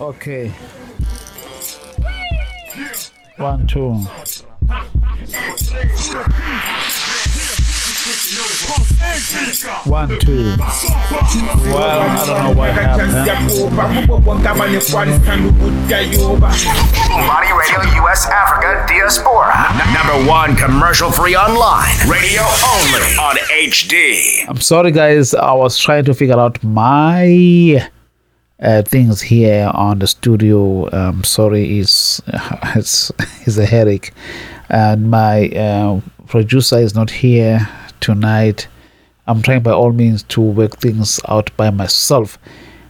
Okay. One, two. One, two. Well, I don't know what happened. Body Radio US Africa Diaspora. N- number one commercial free online. Radio only on HD. I'm sorry, guys. I was trying to figure out my uh, things here on the studio. Um, sorry, is it's is a headache, and my uh, producer is not here tonight. I'm trying by all means to work things out by myself.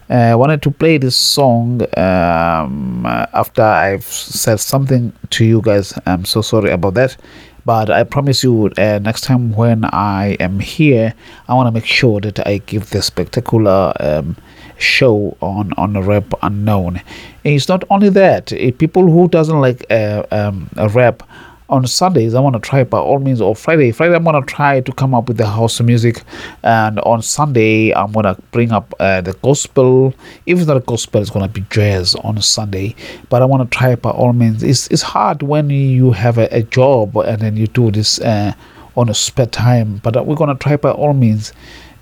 Uh, I wanted to play this song um, uh, after I've said something to you guys. I'm so sorry about that. But I promise you, uh, next time when I am here, I want to make sure that I give the spectacular um, show on on rap unknown. It's not only that; eh, people who doesn't like uh, um, a rap on Sundays, I want to try by all means, or Friday. Friday, I'm to try to come up with the house music, and on Sunday, I'm to bring up uh, the gospel. If it's not gospel, it's to be jazz on Sunday. But I want to try by all means. It's it's hard when you have a, a job and then you do this uh, on a spare time. But we're going to try by all means.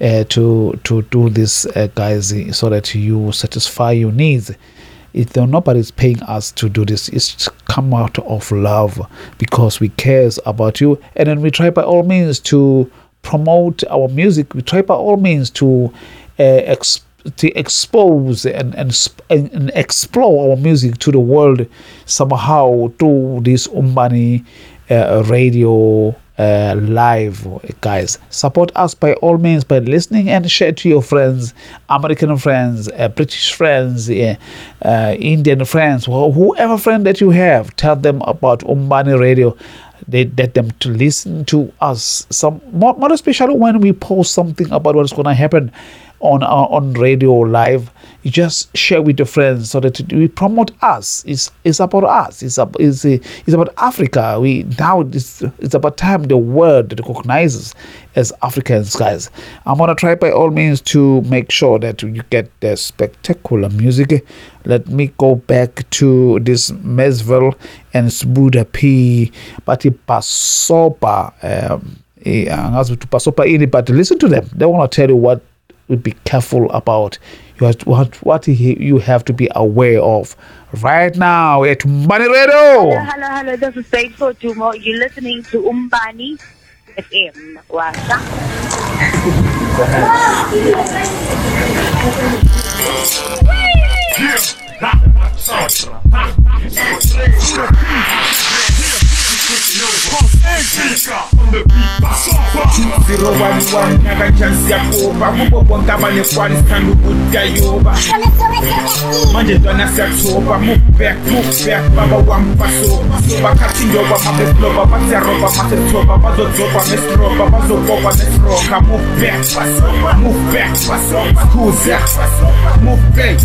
Uh, to to do this, uh, guys, so that you satisfy your needs. There nobody's paying us to do this it's come out of love because we cares about you. And then we try by all means to promote our music. We try by all means to uh, ex- to expose and, and and explore our music to the world somehow through this umbani uh, radio uh, live guys. Support us by all means by listening and share to your friends american friends uh, british friends uh, indian friends wh- whoever friend that you have. Tell them about umbani radio. They let them to listen to us. Some more, more especially when we post something about what's going to happen on our, on radio live. You just share with your friends so that we promote us. It's it's about us. It's about it's, uh, it's about africa. We now it's, it's about time the world recognizes as africans guys. I'm gonna try by all means to make sure that you get the spectacular music. Let me go back to this mesville and sbuda p but pasopa um eh, angazi pasopa ini but listen to them. They want to tell you what be careful about you have to, what what you have to be aware of right now at Money Hello, Radio. hello, hello. This is Faithful Dumo. You're listening to Umbani FM. Washa. Zero one one nyakachansi yakopa kubo bonke abanekwani sithanda ukudayoba manje ntwana siyathoba move back move back baba wami basoba bakhathi njoba mabesiloba basiyaroba masesithoba bazodzoba ngesiroba bazokoba nesiroka move back basoba move back basoba kuza move back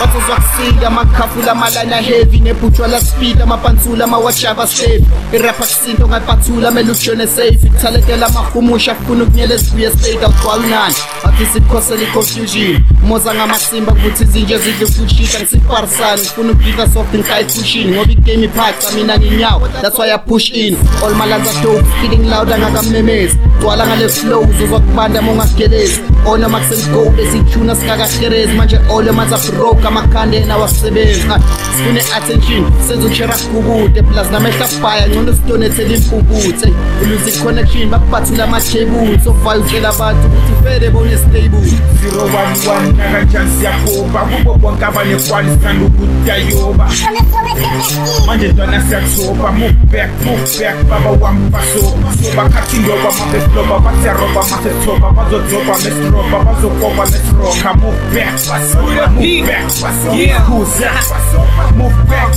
bazozwa kusinda amakhafula amalana heavy nebhutshwa la speed amapansula amawashava safe irapha kusinto ngapathula mele ujone safe. Ithalentela amahumusha afuna ukunyela ezibuye state awugcwala nani? Athi sikhosela i-confusion. Moza ngamasimba kuthi izinje zidle fushisa ngisifarisani ngifuna ukudlika soft ngikayifushini ngoba igame iphaca mina nginyawo. That's why i in. All malanza dope feeling loud angakamemezi gcwala ngale flow uzozwa kubanda mongagelezi. Ona makusengold esithuna singakaherezi manje ole manza broke amakhandena wakusebenzi Ah, sifune attention senza ushera kukude plus namehla fire ngcono sidonethele impuputhe uluze i-connection bakubathula ama-tables ovaya utshela abantu ukuthi vele bone stable. Zero one one nyakachansi yakopa kubo bonke abanekwani sithanda ukudayoba manje ntwana siyathoba move back move back baba wami basoba bakhathi njoba mabesiloba basiyaroba masesithoba bazodzoba ngesiroba bazokoba nesiroka move back basoba move back basoba kuza move back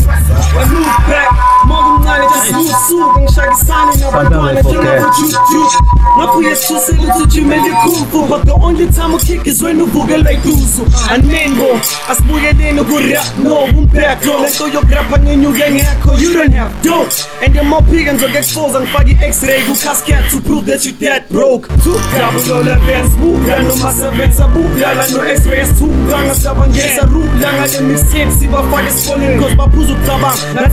move back, more than ngisemncane jasulusuku ngishakisane nabantwana njengabojuju ngaphuye sithusela ukuthi ujimele ikhumfu but the only time ukick is when uvukela ikuzo animbo asibukeleni kurap no umpekho lento yokurapha ngenyuke ngekho you don't have dope and emophike ngizoku-expose ngifake i-x-ray ku-casket to prove that you dead broke. Two double olevens bubla noma sevenza bubla la no-x-ray esithuka ngasabangeza rubla ngale mixtape sibafake esifonini cause baphuza ukucabanga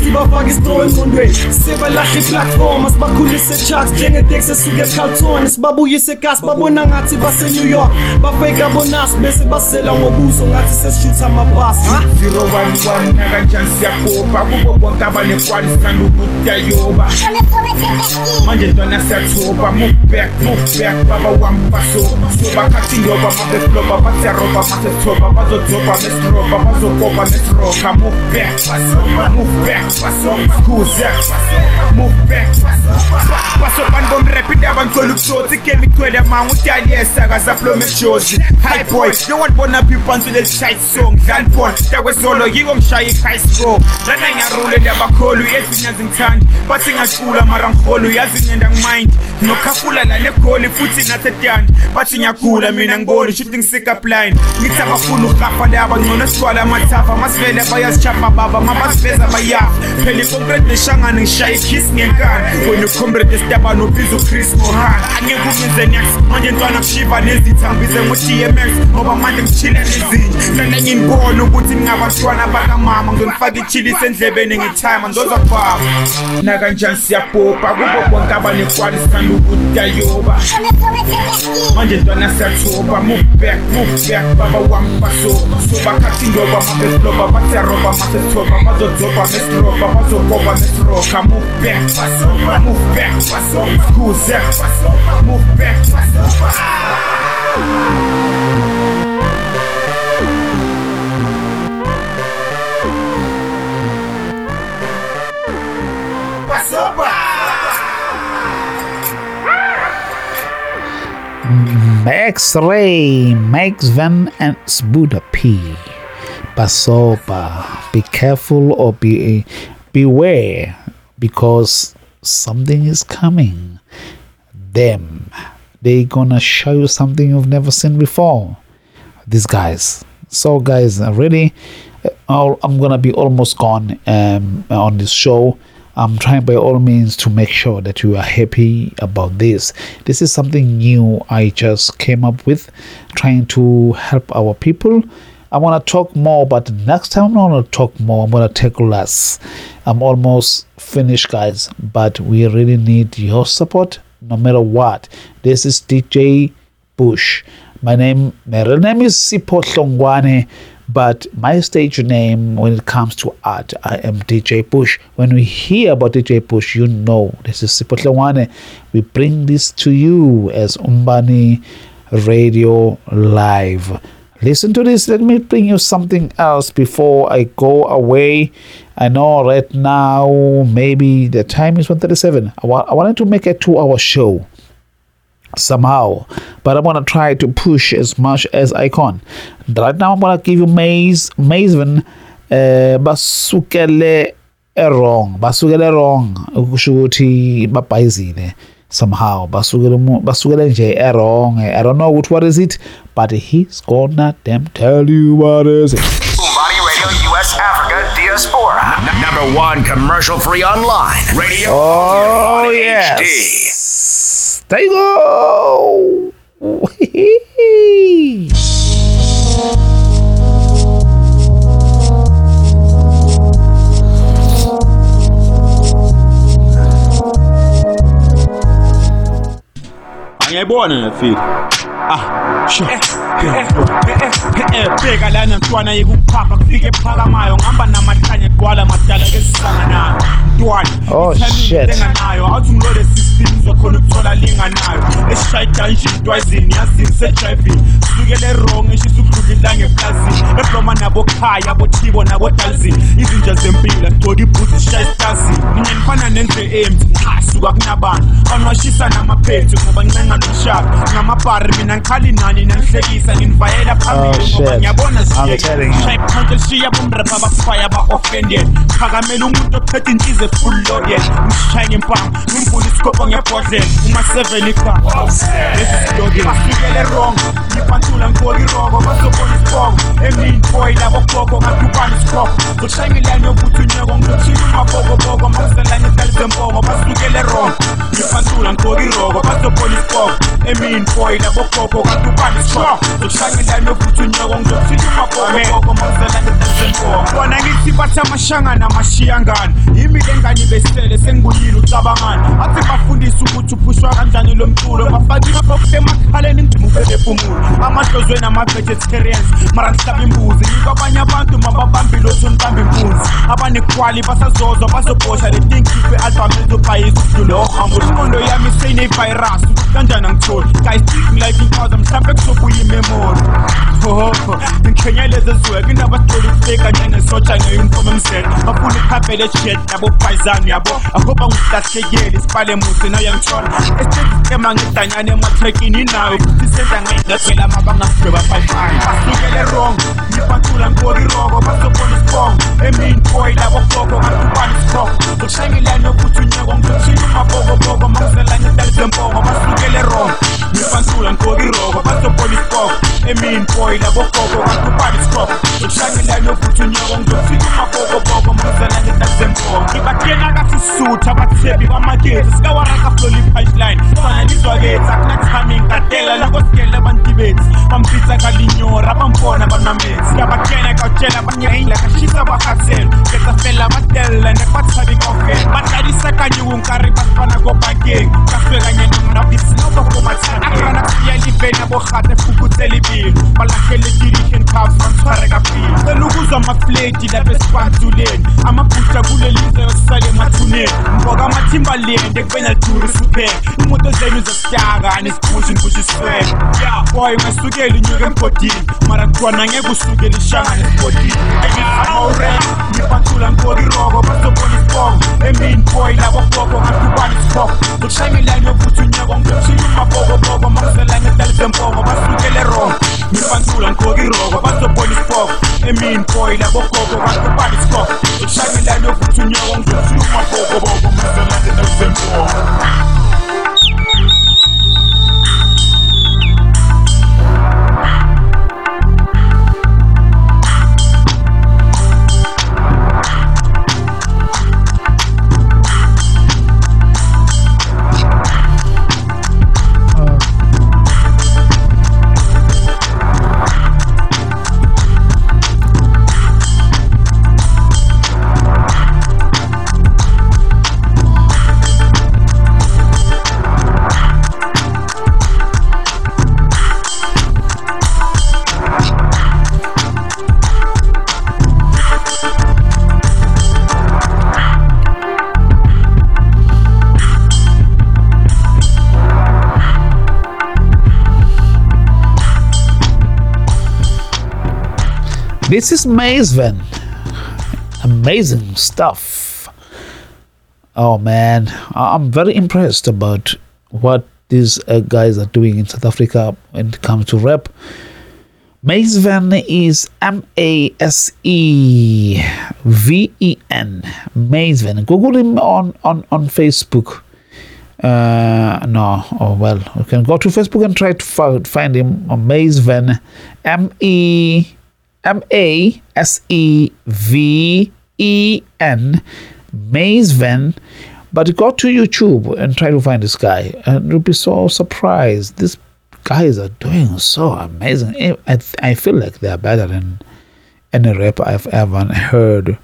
iplatform asibakhulise charts njengetex esuke ecarlton sibabuyise egas babona ngathi base-new york. Bafake abonas bese basela ngobuso ngathi sesishutha amabhasi 011 nakanjani siyakopa kubo bonke abanekwali sithanda ukudayoba manje ntwana siyathoba move back move back baba wami basoba. Sobakhathi ndoba mabefloba basiyaroba masesithoba bazodzoba mesiroba bazokoba mesiroka move back move back basoba kuze move back. Basobani bomrap indaba ngicela ukusothi igame igcwele manga udaliyesakaza flow mejozi high boy. No one bona piphansi leli-tight song. Dlali bona dakwezolo yiko ngishaya i-high score lana ngiyarule ndabakholu ezinye zingithandi bathi ngacula mara ngiholo yazi ngenda ngimind nokhafula la negoli futhi nasedandi bathi ngiyagula mina ngiboni shuthi ngisikapline ngithi abafuna ukurapa laba ngcono sigcwala amathafa masivele bayasichapha baba mabasiveza bayafa phela ikonkrete neshangane ngishaya ikhisi ngenkani wena ucomrade esitabani ubiza uchris mohan angeke ubize nex manje ntwana kushiva nezitha ngibize ngo-dmx ngoba manje ngichile nezinye lana nginibona ukuthi ningabantwana bakamama ngizonifaka ichilisi endlebeni ngithima ndozababa nakanjani siyabhobha kubo bonke abanekwali sithanda ukudayoba manje ntwana siyathoba move back move back baba wami basoba sobakhathi ndoba mabefloba basiyaroba masesithoba bazodzoba mesiroba bazokoba mesiroka move back basoba move back basoba kuze move back basoba Max Ray, Max Van and Buddha P. Basoba. Be careful or be beware because something is coming. Them. They gonna show you something you've never seen before. These guys. So guys, really uh, I'm gonna be almost gone um, on this show. I'm trying by all means to make sure that you are happy about this. This is something new I just came up with, trying to help our people. I want to talk more, but next time I'm not going to talk more. I'm going to tackle less. I'm almost finished, guys, but we really need your support no matter what. This is DJ Bush. My name, my real name is Sipo Hlongwane, but my stage name when it comes to art, I am DJ Bush. When we hear about DJ Bush, you know this is Sipo Hlongwane. We bring this to you as Umbani Radio Live. Listen to this. Let me bring you something else before I go away. I know right now maybe the time is 137. I, wa- I wanted to make a two hour show somehow but i'm gonna try to push as much as i can right now i'm gonna give you maze maseven uh, basukele wrong basukele wrong ukusho ukuthi somehow basukele basukele nje wrong i don't know what what is it but he's gonna damn tell you what is it Umbani Radio US Africa Diaspora. N- number one commercial free online. Radio oh on HD. yes there you go angiyayibona nefili ah bheka lana mntwana yikuqhapha kufike ephakamayo ngihamba namahlanye gqwala madala esisanganayo mntwana oh shit. enganayo awuthi ngilole system zokhona ukuthola linganayo. Eshaye danje intwazini yazini sejiving sukele wrong eshisa ukudlula ngeplazini ebloma nabo khaya bothibo nabo dalzini izinja zempilo ngcoka ibhuti shaye stazini mina nifana nendle empty cha suka kunabantu. Anwashisa namaphethu ngoba ncenga nomshado. Ngamabhari mina ngikhali nani nangihlekisa nginivayela phambili oh, shit. ngoba ngiyabona I'm you. shayiphanke abafaya ba-offended phakamela umuntu ophethe inhliziyo full ngishaye ngempama ngimvula isikopho ngebhodlela uma-seven ikha lesisidokile basukele wrong. Ngipantula ngigqoka bazobona isibongo emini boy labo ngadubana isikhoko ushayelane obuthunyeko ngikuthini umabhokobhoko mbaselanye hlalise mbongo basukele rongo ngiphansula ngigqoka iroko basobhola isibongo emini foyila bogogo kanti ubani strong ushayelane obuthunyeko ngikuthini umabhokobhoko mbaselanye hlalise mbongo bona ngithi bathi amashangana amashiyangane yimi le ngane besele sengibuyile ucabangana athi bafundise ukuthi uphushwa kanjani lo mculo. Bafakile emakhaleni ngidima ubebepumulo amahlozweni ama-vegetarians mara ngihlaba imbuzi. Ngikwabanye abantu mababambi lotho nibamba impunzi abanekwali basazozwa bazobhosha le tinkipe album elizobhayisa ukudlula ohambo ingqondo yami ukuthi kanjani angitholi guys like inkaza mhlawumbe kuzobuya imemori hoho ngikhenyeleze ezweka indaba sicela ukufika njengesotsha ngeyunifomu emzela bafuna ikhapele jet yabo payizani yabo ahoba ngihlahlekeli isipale muhle nayo yangithola esitema ngidanyane ematrekini inayo futhi senza ngayidaphela mabangagweba payifani basukele wrong ngipantula ngigqoka iroko bazobona isibongo wrong eminkoyi labogogo ngakubani strong ushayela nokujunyeko ngikuthini mabokoboko mangizelanye talizempongo basukele wrong ngifantula ngigqoka iroko bazobola isipoko eminkoyi labogogo ngakubani strong ushayela nokujunyeko ngikuthini mabokoboko mangizelanye talizempongo ngibathenga kasisutha bathebi bamakethu sikawaraka floli pipeline. Fanalizwakethi akunathami ngatela lakosikele abantu bethu bamfitsa kalinyora bambona banametsi yabatshena kautshela banyayila kashisa bahatsela ketsa fela batella nekbathabi kaofela batladisa kanyuku nkari bafana ko bankeng kafekanye nomnabitsi nobakomathana akrana kusiya liveni abogate fukutse libilo balahlele dirihen cubs bantshware kapile cela ukuzwa amafleti lapha esibantuleni amabhuta kulelizwe yosisale emathuneni mboka amathimbalende kubenaduri suphela imoto zenu zositaka nesiphushi ngiphusha iswele ya boy ngasukela inyuke emgodini. Mara khona ngeke usukele ishangane esibhodini engizamawure ngipantula ngigqoka iroko bazobona isibongo. Emini boy labo gogo ngadubana isikhoko zokushayelane yokuthi unyeko ngizothila umabokoboko makuzelane edalizembongo basukele wrong ngipantula ngigqoka iroko bazobona isibongo emini boy labo gogo ngadubana isikhoko zokushayelane yokuthi unyeko ngizothila umabokoboko makuzelane edalizembongo This is Maseven. Amazing stuff. Oh man, I'm very impressed about what these uh, guys are doing in South Africa when it comes to rap. Maseven is M A S E V E N. Maseven. Google him on, on, on Facebook. Uh, no, oh well, you can go to Facebook and try to find him Maseven. M E M A S E V E N. Maseven. But go to YouTube and try to find this guy, and you'll be so surprised. These guys are doing so amazing. I, I, feel like they are better than any rap I've ever heard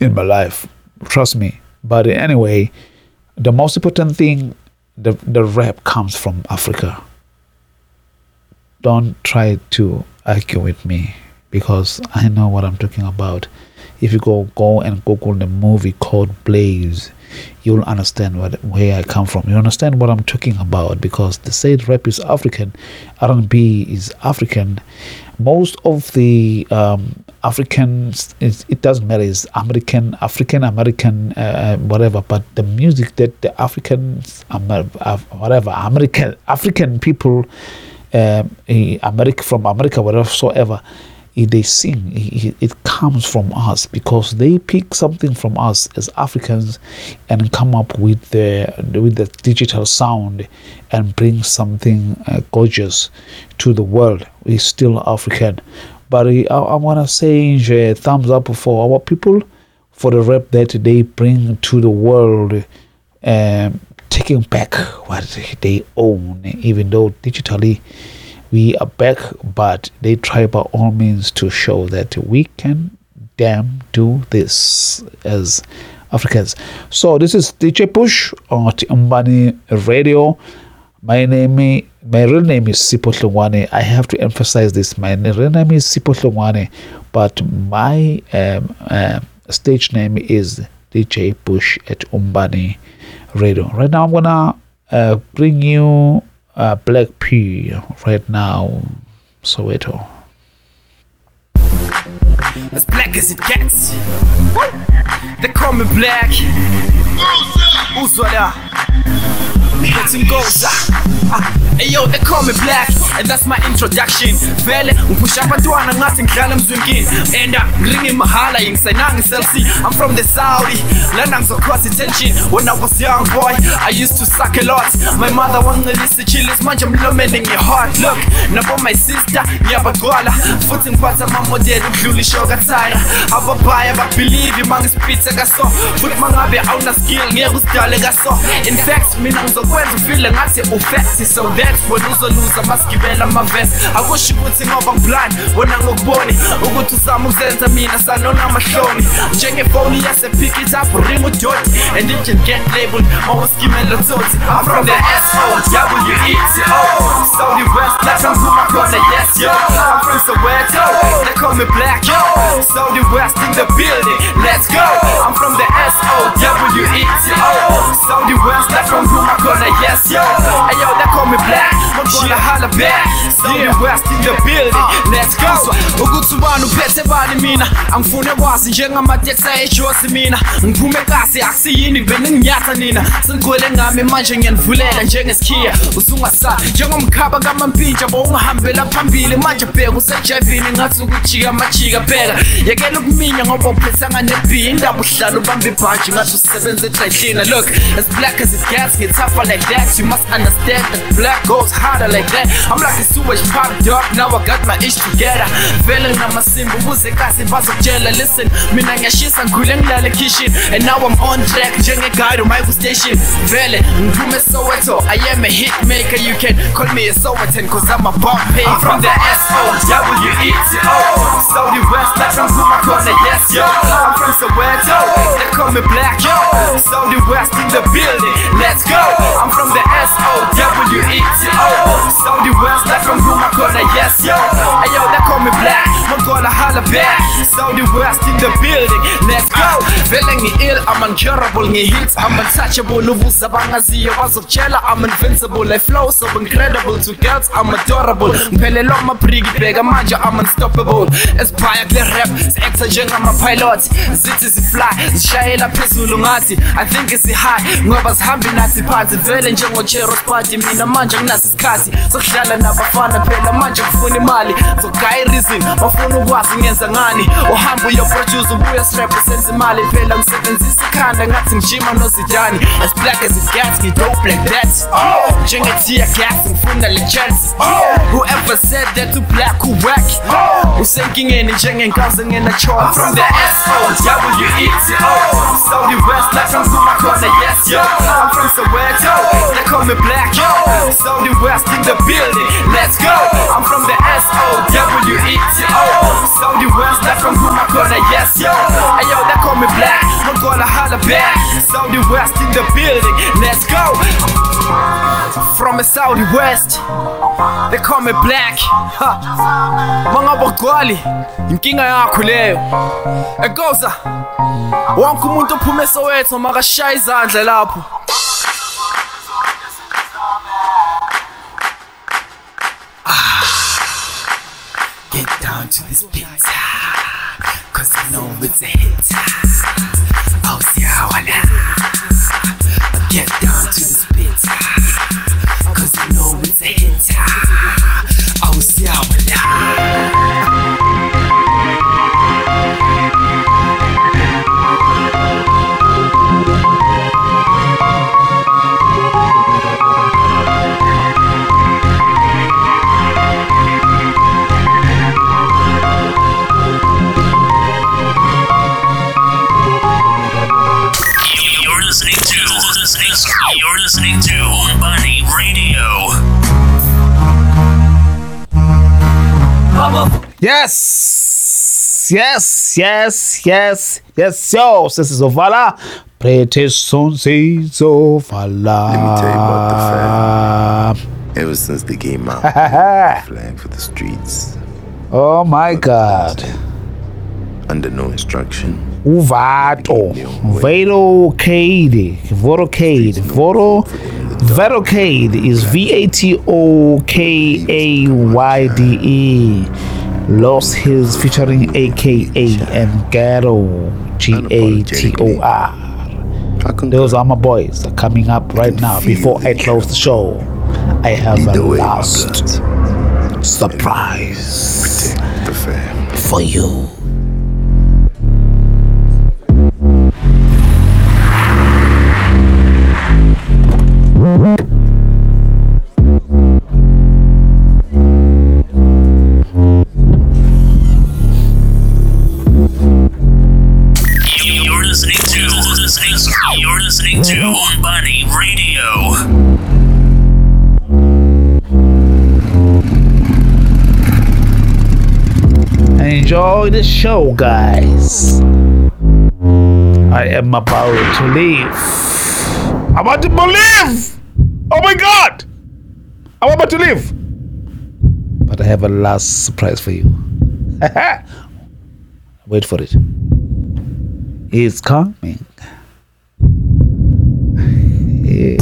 in my life. Trust me. But anyway, the most important thing, the the rap comes from Africa. Don't try to argue with me. because I know what I'm talking about. If you go go and Google the movie called Blaze, you'll understand what where I come from. You understand what I'm talking about because the say rap is African, R&B is African. Most of the um, Africans, it, it doesn't matter, is American, African American, uh, whatever. But the music that the Africans, uh, whatever, American African people, um, America from America, whatever, eh, they sing. It comes from us because they pick something from us as Africans and come up with the with the digital sound and bring something uh, gorgeous to the world. We're still African, but I, I want to say uh, thumbs up for our people for the rap that they bring to the world. Um, taking back what they own, even though digitally we are back, but they try by all means to show that we can damn do this as Africans. So this is DJ Push on Umbani Radio. My name, my real name is Hlongwane. I have to emphasize this. My real name is Hlongwane, but my um, um stage name is DJ Push at Umbani Radio. Right now, I'm gonna uh, bring you uh, Black P. Right now, Soweto. as black as it gets. They call me black. Uzwa la. Getting goes. Ah, ah. Hey yo, they call me black, and that's my introduction. Vele, ngipusha abantwana ngathi ngidlala emzwinkini. And I'm ringing mahala, ngisenanga selfie. I'm from the Saudi. Lana ngizocross attention. When I was young boy, I used to suck a lot. My mother wangicelisa chillis, manje mlomeni nge-heart. Look, nabo my sister, ngiyabagcwala. Futhi ngiphatha amamodeli ukudlula ishoka tire. Ababhaya babelieve mangispitha kaso. Futhi mangabe awuna skill, ngeke usidale kaso. In fact, mina ngizokwenza ufile ngathi ufethi. So that's when uzoluza masigibela amavesi. Akusho ukuthi ngoba ngiblind, wena ngokuboni. Ukuthi uzama ukuzenza mina sanona amahloni. Njengefoni yase pick it up, ring udoti. And it can get labeled, mawuskimela tsotsi. I'm from the S-O-W-E-T-O. Saudi West, like I'm from my yes yo. I'm from Soweto, they call me black yo. Saudi West in the building, let's go. I'm from the S-O-W-E-T-O. Saudi West, like I'm from my yes yo. Hey yo, they call me black, I'm gonna holla back. Saudi West in the building, let's go. ukuthi ubani uphethe bani mina. Angifune kwazi njengamateksi ayejosi mina. Ngiphume kasi akusiyini ngibene nginyatha nina sengigcwele ngami manje ngiyanivulela njengesikhiya usungasali njengomkhaba kamampintsha bowungahambela phambili manje bheka usejevini ngathi ukujika amajika bheka yekela ukuminya ngoba uphethanga nebhi indaba uhlala ubamba ibhaji ngathi usebenza edrycleaner look as black as it gets get tougher like that. You must understand that black goes harder like that. I'm like a sewage pipe dog. Now I got my ish together. Vele namasimba ubuze kasi bazokutshela listen mina ngiyashisa ngikhule ngilale kitchen. And now I'm on track njengeguide my station. Vele ngiphume Soweto. I am a hit maker you can call me a Sowetan cause I'm a bomb pay from the S-O-W-E-T-O Saudi West like I'm from corner yes yo. I'm from Soweto. They call me black yo. Saudi West in the building. Let's go I'm from the S-O-W-E-T-O Saudi West I'm from my corner yes yo. Hey yo they call me black. I'm gonna holla back. Saudi West in the building. Let's go. Vele ngi-ill I'm uncurable. Ngi-hits I'm untouchable. Ubuza bangaziyo bazokutshela I'm invincible. I flow so incredible. To girls I'm adorable. Ngiphelelwa amabriki bheka manje I'm unstoppable. Esibhaya kule rap si-acta njengama-pilot zithi zifly zishayela phezulu ngathi I think isi-high ngoba zihambi nathi phansi vele njengochero spati mina manje sokudlala nabafana phela manje ngifuna imali. Bafuna ukwazi ngenza ngani? Ubuye sirepresent imali phela ngisebenzisa ikhanda ngathi ngijima nozidani as black as it ngidope like that. Njengetia gas ngifuna le chance whoever said that u black who usenkingeni njengenkazi from the S-O-W-E-T-O Saudi West like I'm my corner yes yo. I'm from Soweto they call me black yo Saudi West in the building let's go I'm from the S-O-W-E-T-O Saudi West I'm from my corner yes yo hey yo they call me black I'm gonna holla back. Saudi West in the building, let's go. From the Saudi West, they call me black. Ha. Mga bogwali, inkinga yakho leyo. Egoza, wonke umuntu ophume Soweto makashaya izandla lapho. To this pizza, cause I know it's a hit. Oh, see how I Get down to this pizza, cause I know it's a hit. Oh, see how I Yes, yes, yes, yes, yo. This is Ovala. Pretty soon, sees Ovala. Let me tell you about the fam. Ever since they came out, flag for the streets, Oh my God. under no instruction. Uvato. Vatocade. Vatocade. Voto. Vatocade is V A T O K A Y D E. Lost Hills featuring AKA and Ghetto. G A T O R. Those are my boys coming up right now. Before I close the show, I have a last surprise for you. Listening to Umbani Radio. Enjoy the show, guys. I am about to leave. I'm about to leave. Oh my god! I'm about to leave. But I have a last surprise for you. Wait for it. It's coming. Vero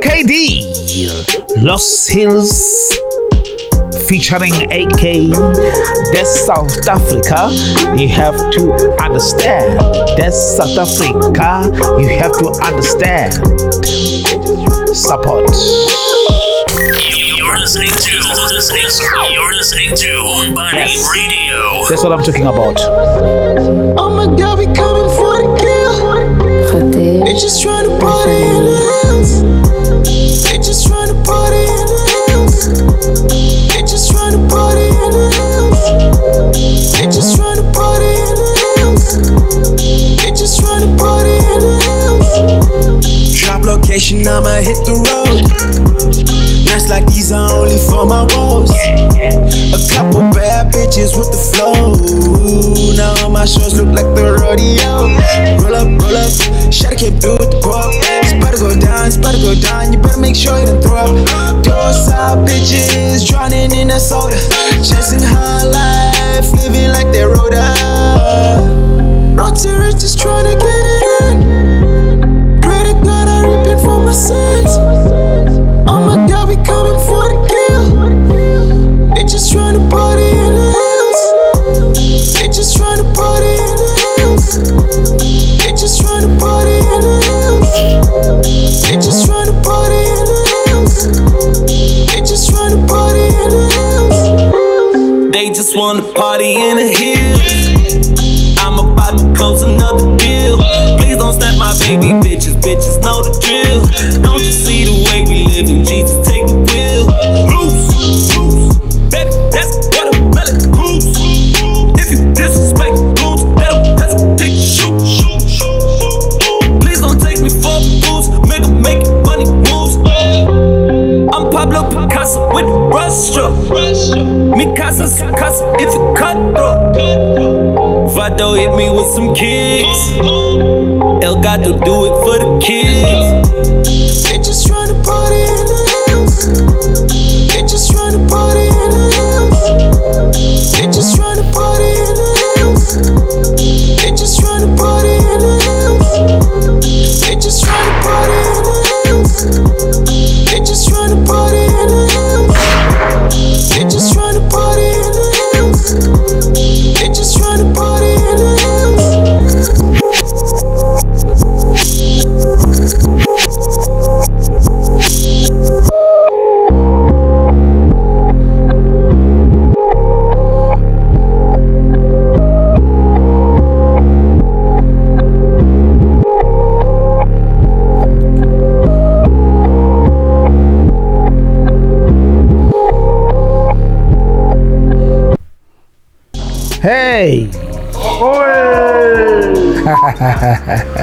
KD, Los Hills, featuring AK. That's South Africa. You have to understand. That's South Africa. You have to understand. Support. You're listening to listening you're listening to Umbani Radio. That's what I'm talking about. Oh my god, we coming for the kill. They just trying to party in the hills. They just trying to party in the hills. They just trying to party in the hills. They just trying to party in the hills. They just trying to party in the hills. Drop location, I'ma hit the road. Nights like these are only for my woes. A couple bad bitches with the flow. Now all my shows look like the rodeo. Roll up, roll up. Shawty through with the pop. It's to go down, it's to go down. You better make sure you don't throw up. Those side bitches drowning in that soda. Chasing high life, living like they rode up. Rotary just trying to get wanna party in the hills. I'm about to close another deal. Please don't snap my baby bitches. Bitches know the drill. Mikasa, if you cut through. Vado hit me with some kicks. El Gato do it for the kids. They just tryna party in the hills. They just tryna party in the hills. They just tryna party in the hills. They just tryna party in the hills. They just tryna party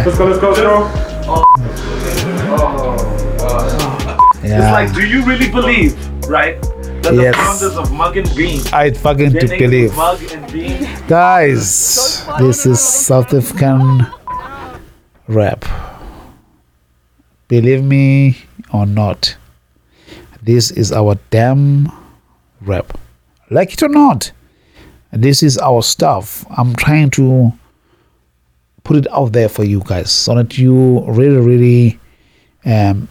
let's go, let's go, zero. Yeah. It's like, do you really believe, right? That Yes. the founders of Mug and Bean, I fucking their to believe. Mug and Bean. Guys, this is South African rap. Believe me or not, this is our damn rap. Like it or not, this is our stuff. I'm trying to put it out there for you guys so that you really, really um,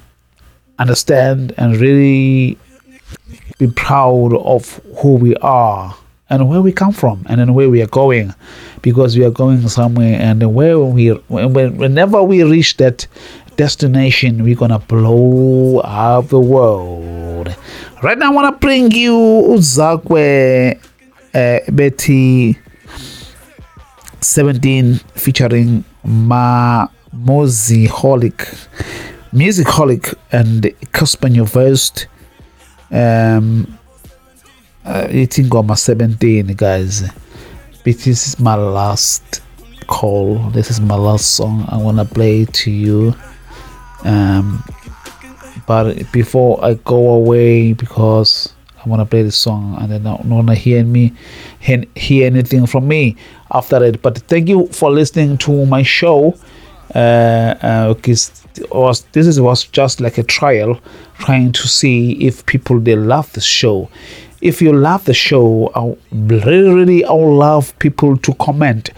understand and really be proud of who we are and where we come from and then where we are going because we are going somewhere and where we when, when- whenever we reach that destination we're gonna blow up the world. Right now i want to bring you uzakwe uh, betty 17 featuring ma Moziholic, Musicholic and Cassper Nyovest um uh, ithi ngoma 17 guys. This is my last call. This is my last song i want to play to you. Um but before i go away because i want to play the song and then i don't want to hear me hear anything from me after it but thank you for listening to my show. Uh, uh, because was this is was just like a trial, trying to see if people they love the show. If you love the show, I really, really, I would love people to comment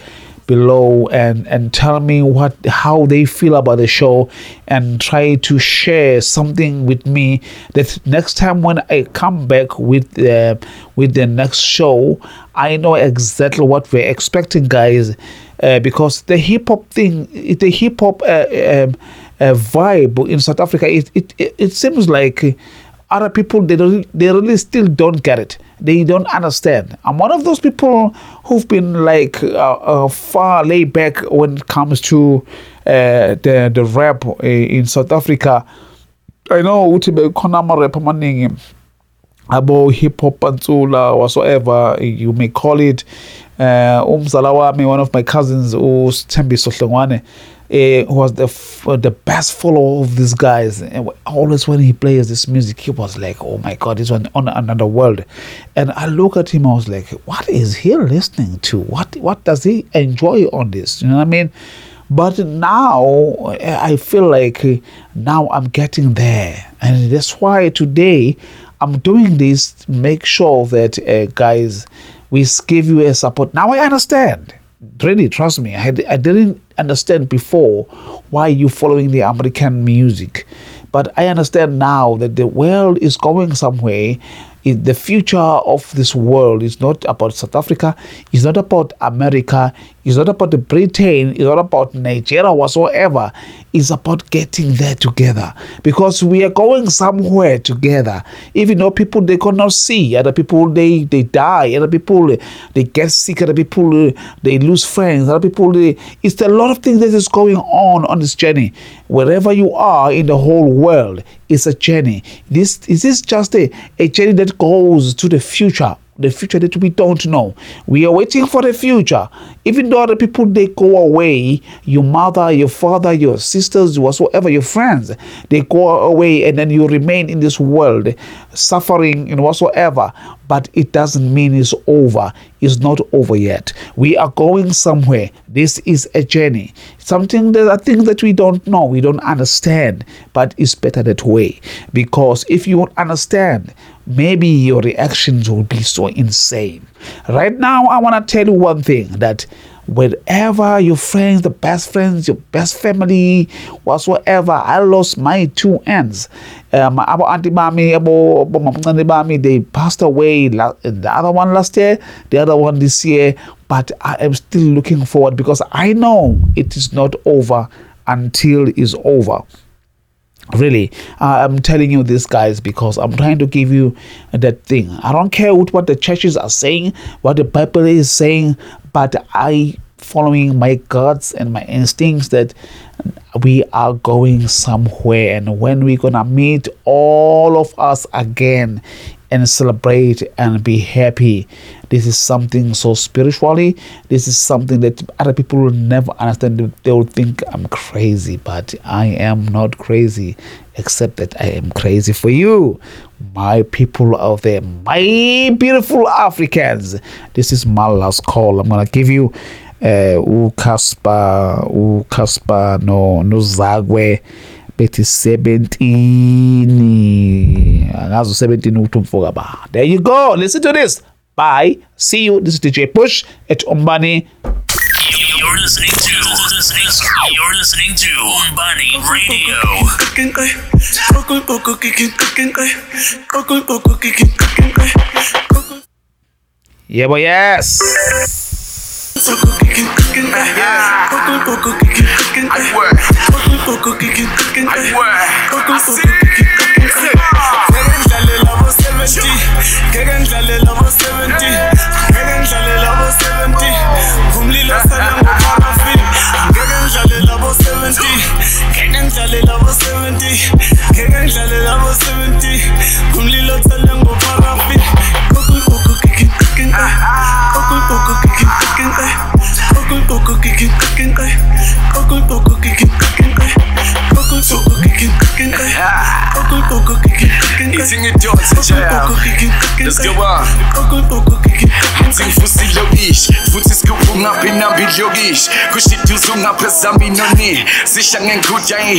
below and and tell me what how they feel about the show and try to share something with me that next time when I come back with uh, with the next show I know exactly what we're expecting guys. Uh, because the hip hop thing the hip hop uh, um, uh, vibe in South Africa it, it, it seems like other people they don't they really still don't get it. They don't understand. I'm one of those people who've been like uh, uh, far laid back when it comes to uh, the the rap in south africa. I know ukuthi bekhona ama-rap amaningi abo hip hop pantula whatsoever you may call it. Uh, umzala wami one of my cousins uthembiso hlongwane uh, was the f- uh, the best follower of these guys. And always when he plays this music he was like oh my god he's on, on another world. And i look at him i was like what is he listening to? What what does he enjoy on this? You know what i mean? But now i feel like uh, now i'm getting there. And that's why today i'm doing this to make sure that uh, guys we give you a support. Now i understand. Really trust me I, I didn't understand before why you following the american music. But i understand now that the world is going somewhere it, the future of this world is not about south africa it's not about america it's not about britain it's not about nigeria whatsoever it's about getting there together. Because we are going somewhere together. Even though people they cannot see. Other people they they die. Other people they get sick. Other people they lose friends. Other people they, it's a lot of things that is going on on this journey. Wherever you are in the whole world it's a journey. This is this just a, a journey that goes to the future the future that we don't know. We are waiting for the future. Even though other people they go away, your mother, your father, your sisters, whatsoever, your friends, they go away and then you remain in this world suffering and whatsoever. But it doesn't mean it's over. It's not over yet. We are going somewhere. This is a journey. Something that are things that we don't know, we don't understand, but it's better that way. Because if you understand, maybe your reactions will be so insane. Right now, I want to tell you one thing that wherever your friends, the best friends, your best family, whatsoever, I lost my two aunts. Um, abo auntie bami, abo mamangani bami, they passed away. The other one last year, the other one this year. But I am still looking forward because I know it is not over until it's over really i'm telling you this guys because i'm trying to give you that thing. I don't care what, what the churches are saying what the bible is saying but i following my guts and my instincts that we are going somewhere. And when we're gonna meet all of us again and celebrate and be happy. This is something so spiritually. This is something that other people will never understand. They will think I'm crazy, but I am not crazy, except that I am crazy for you, my people out there, my beautiful Africans. This is my last call. I'm gonna give you uh uCasper, uCasper no no Zakwe bethi 17 angazi u-17 ukuthi umfoka ba. There you go. Listen to this. Bye. See you. This is dj push at umbani. You're listening to listening, you're listening to Umbani Radio. yebo yes ngeke ngidlalela abo 70 ngeke ngidlalela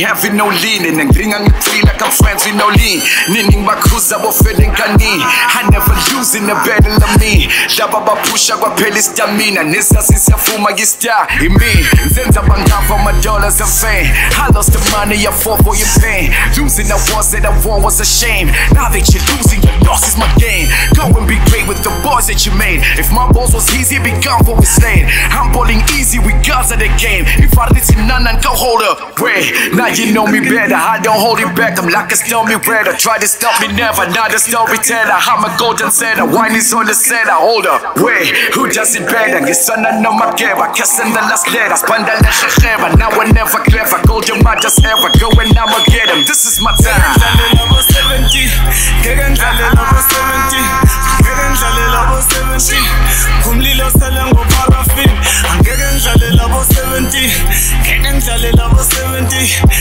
having no lean. And ngringa ngifree like I'm friends with no lean. Nini ngibakhuza bofele ngani. I never lose in the battle of me. Laba bapusha kwaphela istamina. Nesasi siyafuma yistar. Imi, nzenza bangafa my dollars of fame. I lost the money, I fought for your pain. Losing the wars that I won was a shame. Now that you're losing, your loss is my game Go and be great with the boys that you made. If my balls was easy, be gone for we slain. I'm balling easy with guns at the game. If I didn't none and go hold up. Wait, now you know me better. I don't hold it back. I'm like a stormy weather. Try to stop me never. Not a storyteller. I'm a golden setter. Wine is on the setter. Hold up. Wait, who does it better? Son, I know my gaba. Kissing the last letter. Spanda la shakera. Now we're never clever. Golden just ever. Go and I'ma get him. This is my time. abo 70 ngeke ngidlalela abo 70 ngeke ngidlalela abo 70 ngumlilo sele ngoparafin angeke ngidlalela abo 70 ngeke ngidlalela abo 70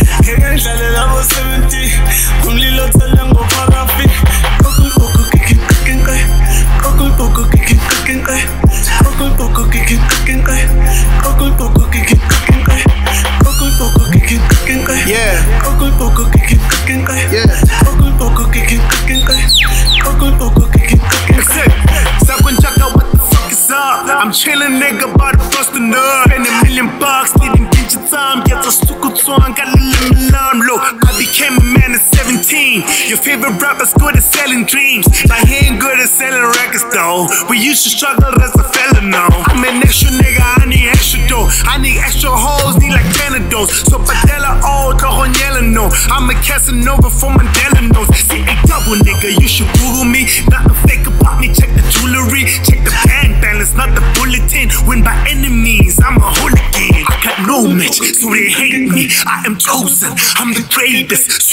struggle as a fella, no. I'm an extra nigga, I need extra dough. I need extra hoes, need like Panados. So Padella, oh, Cojon yellow, no. I'm a Casanova for Mandela knows. See a double nigga, you should Google me. Nothing fake about me, check the jewelry, check the bank balance. not the bulletin. Win by means, I'm a hooligan. I got no match, so they hate me. I am chosen, I'm the greatest.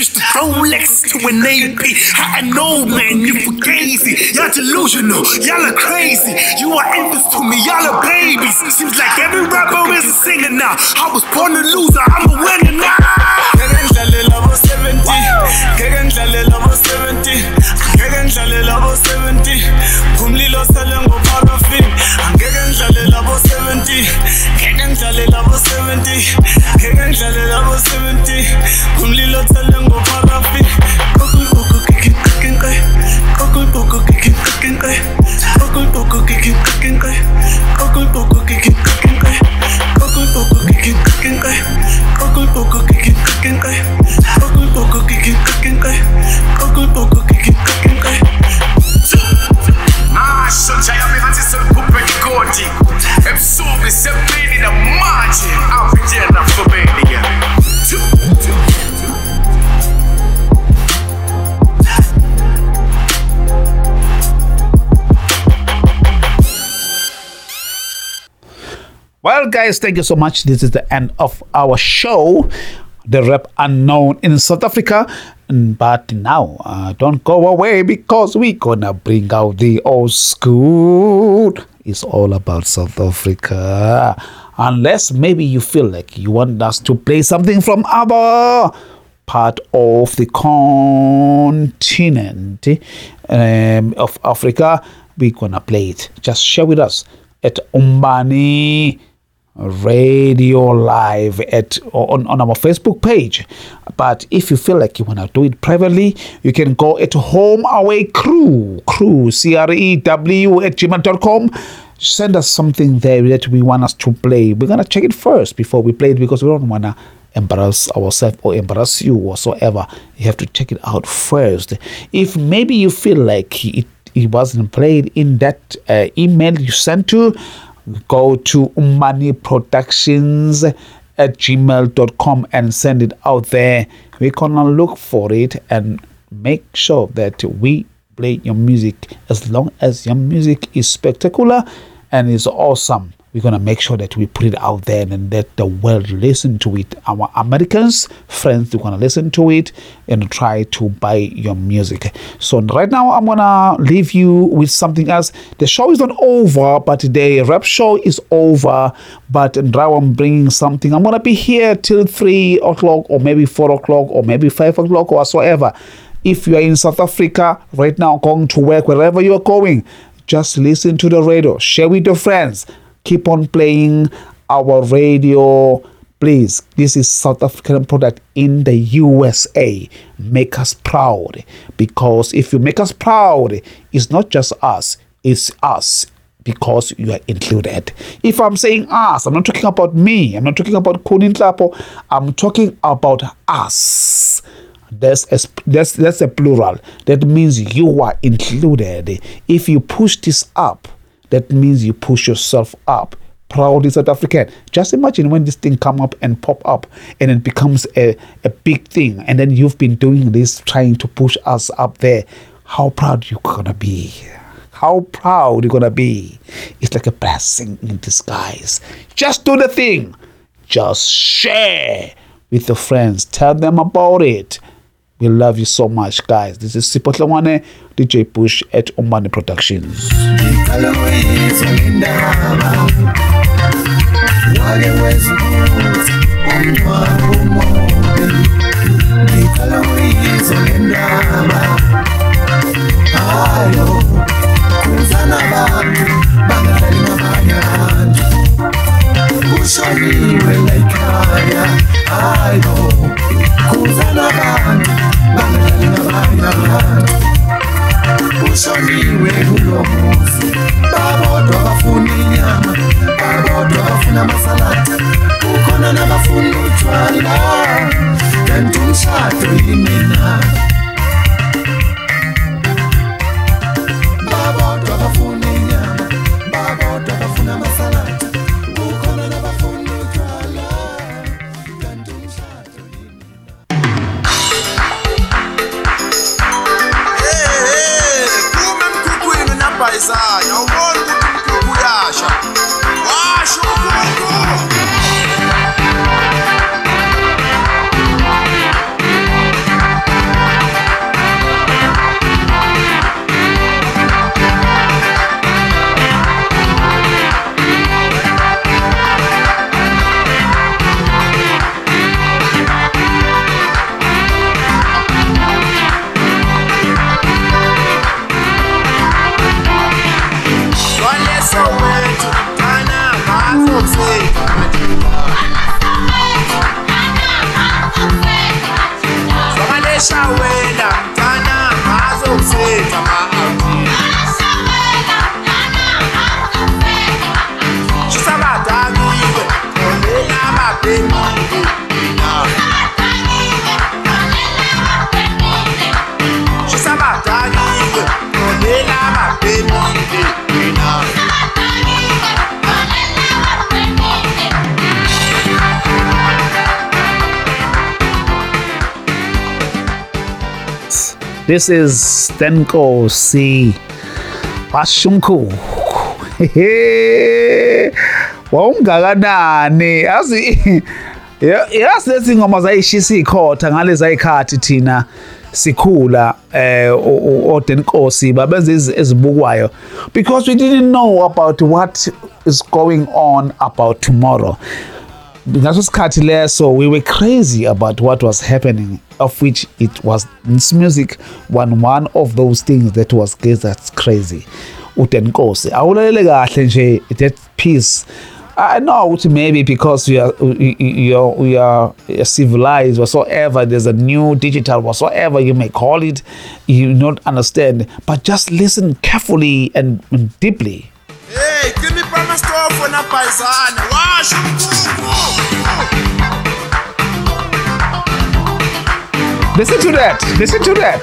Rolex to an AP. I know, man, you fugazi. Y'all delusional, y'all are crazy. You are infants to me, y'all are babies. Seems like every rapper is a singer now. I was born a loser, I'm a winner now. Ngeke ngidlalela abo 70 Ngeke ngidlalela abo 70 Ngeke ngidlalela abo 70 Kumlilo sele ngoparafin Angeke ngidlalela abo 70 Ngeke ngidlalela abo 70 Ngeke ngidlalela abo 70 Kumlilo sele Akul poco kikin kikin kai Akul poco kikin kikin kai Akul poco kikin kikin kai Akul poco kikin kikin kai Akul poco kikin kikin kai Akul poco kikin kikin kai Marsh und Jaya mir hat es so Puppe gegotigt Im Sub ist der Mini der Margin Auf die Tierna Familie Well, guys, thank you so much. This is the end of our show. The rap unknown in South Africa. But now, uh, don't go away because we're gonna bring out the old school. It's all about South Africa. Unless maybe you feel like you want us to play something from our part of the continent um, of Africa, we're gonna play it. Just share with us at Umbani Radio Live at on, on our Facebook page. But if you feel like you wanna do it privately, you can go at Home Away Crew, Crew C R E W at gmail.com. Send us something there that we want us to play. We're gonna check it first before we play it because we don't wanna embarrass ourselves or embarrass you whatsoever. You have to check it out first. If maybe you feel like it, it wasn't played in that uh, email you sent to, go to Umbani Productions at gmail.com and send it out there. We're gonna look for it and make sure that we play your music as long as your music is spectacular and is awesome we're gonna make sure that we put it out there and that the world listen to it. Our Americans friends, they're gonna listen to it and try to buy your music. So right now, I'm gonna leave you with something else. The show is not over, but the rap show is over. But now I'm bringing something. I'm gonna be here till three o'clock, or maybe four o'clock, or maybe five o'clock, or whatsoever. If you are in South Africa right now, going to work, wherever you are going, just listen to the radio, share with your friends keep on playing our radio please this is south african product in the usa make us proud because if you make us proud it's not just us it's us because you are included. If I'm saying us, I'm not talking about me. I'm not talking about Kunin Tlapo. I'm talking about us. That's a, that's that's a plural. That means you are included. If you push this up, that means you push yourself up. Proudly south african. Just imagine when this thing come up and pop up and it becomes a, a big thing and then you've been doing this trying to push us up there. How proud you gonna be? How proud you gonna be? It's like a blessing in disguise. Just do the thing. Just share with your friends. Tell them about it we love you so much, guys. This is Sipotlawane, DJ Push at Umbani Productions. La ekhaya hayo khuzana abantu bangadlali ngabanye abantu kushoniwe kulo muzi babodwa bafuna inyama babodwa bafuna amasalata kukhona nabafuna utshwala kanti umshado yini This is Stenkosi Bashunku. Wawungakanani yazi yazi lezi ngoma zayishisa ikhotha ngalezi ayikhathi thina sikhula eh odenkosi babenza ezibukwayo. Because we didn't know about what is going on about tomorrow. Ngaso sikhathi leso we were crazy about what was happening. Of which it was this music one one of those things that was that's crazy. Udenkosi awulalele kahle nje that piece. I know ukuthi maybe because we are we are, we are civilized whatsoever there's a new digital whatsoever you may call it you not understand. But just listen carefully and, deeply. Hey give me listen to that listen to that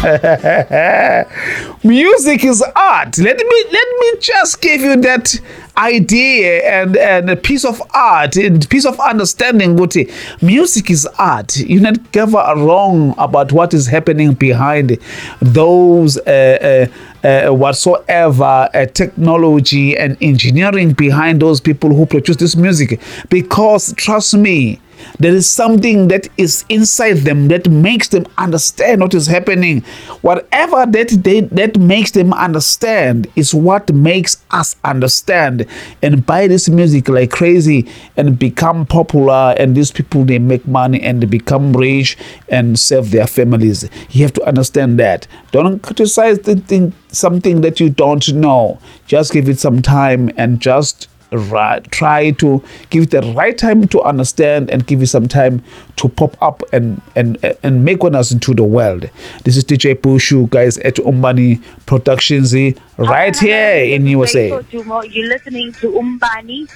Music is art. Let me let me just give you that idea and, and a piece of art, a piece of understanding. Guti, music is art. You never wrong about what is happening behind those uh, uh, uh, whatsoever uh, technology and engineering behind those people who produce this music. Because trust me there is something that is inside them that makes them understand what is happening. Whatever that they, that makes them understand is what makes us understand and buy this music like crazy and become popular. And these people they make money and become rich and serve their families. You have to understand that. Don't criticize the thing, something that you don't know. Just give it some time and just right, try to give it the right time to understand and give it some time to pop up and and and make one us into the world. This is DJ Pushu, guys, at Umbani Productions eh, right here in USA. You're listening to Umbani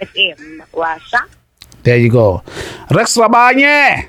FM. Washa. There you go. Rex Rabanye.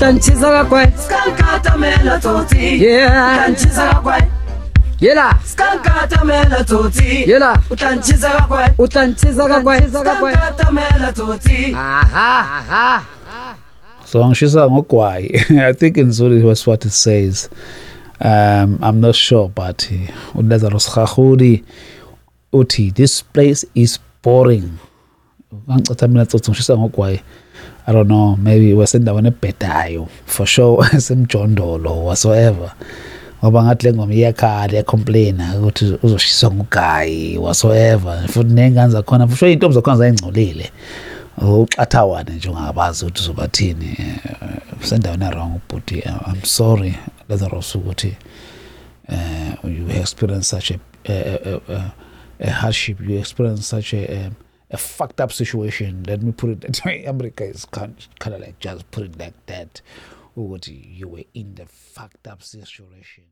Utanchiza kakwe yeah. Yela. Skankatamela toti. Yela. Utanchiza kakwe utanchiza kakwe skankatamela toti. Aha aha. So ngishisa ngogwayi i think in zulu was what it says. Um i'm not sure but uh, ulazarus Kgagudi uthi this place is boring. Ngicatha mina tsotsi ngishisa ngogwayi I don't know, maybe wasendaweni ebhedayo for sure semjondolo whatsoever. Ngoba ngathi le ngoma iyakhala iyacomplaina ukuthi uzoshiswa ngugayi whatsoever. Futhi ney'ngane zakhona for sure iy'ntombi zakhona zayingcolile. Uxathawane nje ungabazi ukuthi uzobathini sendaweni erong ubhuti i'm sorry Lazarus ukuthi um you experience such a, a, a, a, a hardship, you experience such a, a, a fucked up situation. Let me put it that way. America is kind, of like just put it like that. Oh, Ukuthi you were in the fucked up situation.